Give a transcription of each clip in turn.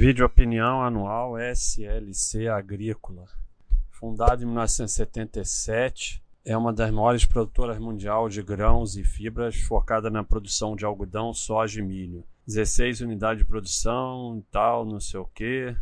Vídeo opinião anual SLC Agrícola. Fundado em 1977, é uma das maiores produtoras mundial de grãos e fibras, focada na produção de algodão, soja e milho. 16 unidades de produção, tal, não sei o que,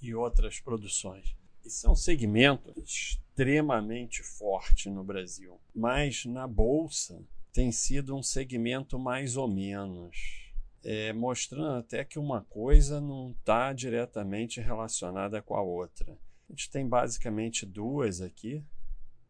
e outras produções. Isso é um segmento extremamente forte no Brasil, mas na bolsa tem sido um segmento mais ou menos é, mostrando até que uma coisa não está diretamente relacionada com a outra. A gente tem basicamente duas aqui.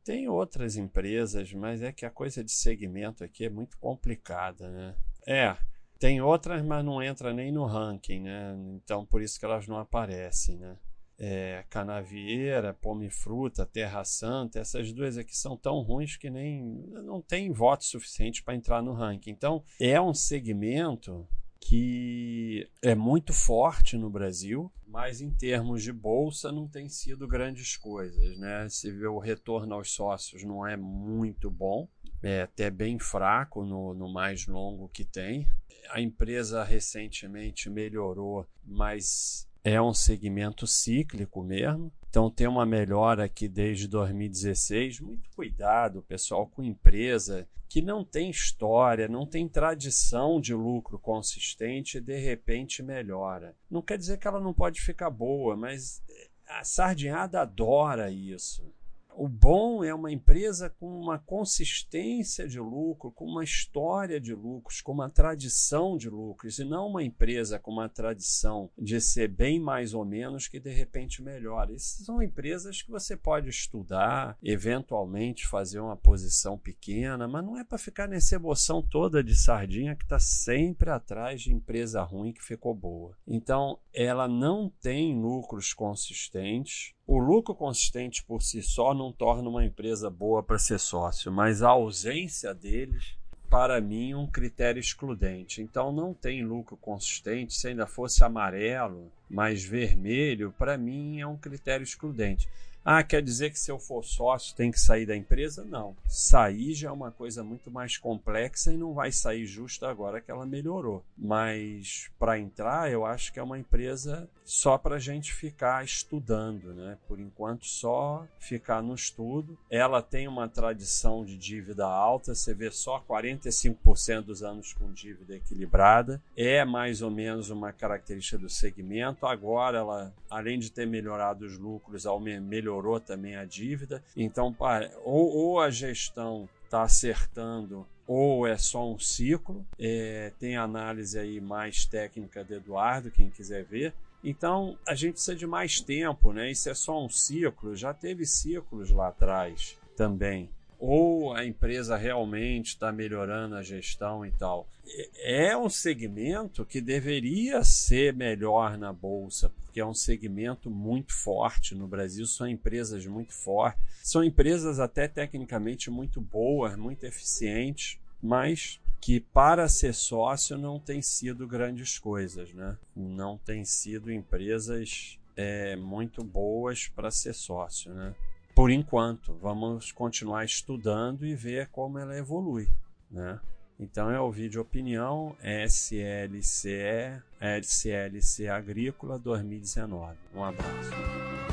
Tem outras empresas, mas é que a coisa de segmento aqui é muito complicada, né? É, tem outras, mas não entra nem no ranking, né? Então por isso que elas não aparecem, né? É, Canavieira, Pomifruta, Terra Santa, essas duas aqui são tão ruins que nem não tem voto suficiente para entrar no ranking. Então é um segmento que é muito forte no Brasil, mas em termos de bolsa não tem sido grandes coisas, né? Se vê o retorno aos sócios não é muito bom, é até bem fraco no, no mais longo que tem. A empresa recentemente melhorou, mas é um segmento cíclico mesmo. Então tem uma melhora aqui desde 2016. Muito cuidado, pessoal, com empresa que não tem história, não tem tradição de lucro consistente e de repente melhora. Não quer dizer que ela não pode ficar boa, mas a sardinhada adora isso. O bom é uma empresa com uma consistência de lucro, com uma história de lucros, com uma tradição de lucros, e não uma empresa com uma tradição de ser bem mais ou menos que de repente melhora. Essas são empresas que você pode estudar, eventualmente fazer uma posição pequena, mas não é para ficar nessa emoção toda de sardinha que está sempre atrás de empresa ruim que ficou boa. Então, ela não tem lucros consistentes o lucro consistente por si só não torna uma empresa boa para ser sócio, mas a ausência deles, para mim, é um critério excludente. Então, não tem lucro consistente. Se ainda fosse amarelo, mais vermelho, para mim é um critério excludente. Ah, quer dizer que se eu for sócio tem que sair da empresa? Não. Sair já é uma coisa muito mais complexa e não vai sair justo agora que ela melhorou. Mas para entrar, eu acho que é uma empresa só para a gente ficar estudando, né? Por enquanto, só ficar no estudo. Ela tem uma tradição de dívida alta, você vê só 45% dos anos com dívida equilibrada. É mais ou menos uma característica do segmento. Agora, ela, além de ter melhorado os lucros, melhorou também a dívida. Então, ou, ou a gestão está acertando ou é só um ciclo. É, tem análise aí mais técnica do Eduardo, quem quiser ver. Então a gente precisa de mais tempo, né? Isso é só um ciclo, já teve ciclos lá atrás também ou a empresa realmente está melhorando a gestão e tal. É um segmento que deveria ser melhor na bolsa, porque é um segmento muito forte no Brasil, são empresas muito fortes, são empresas até tecnicamente muito boas, muito eficientes, mas que para ser sócio não tem sido grandes coisas, né? Não tem sido empresas é, muito boas para ser sócio, né? Por enquanto. Vamos continuar estudando e ver como ela evolui, né? Então é o vídeo opinião SLCE SLC Agrícola 2019. Um abraço.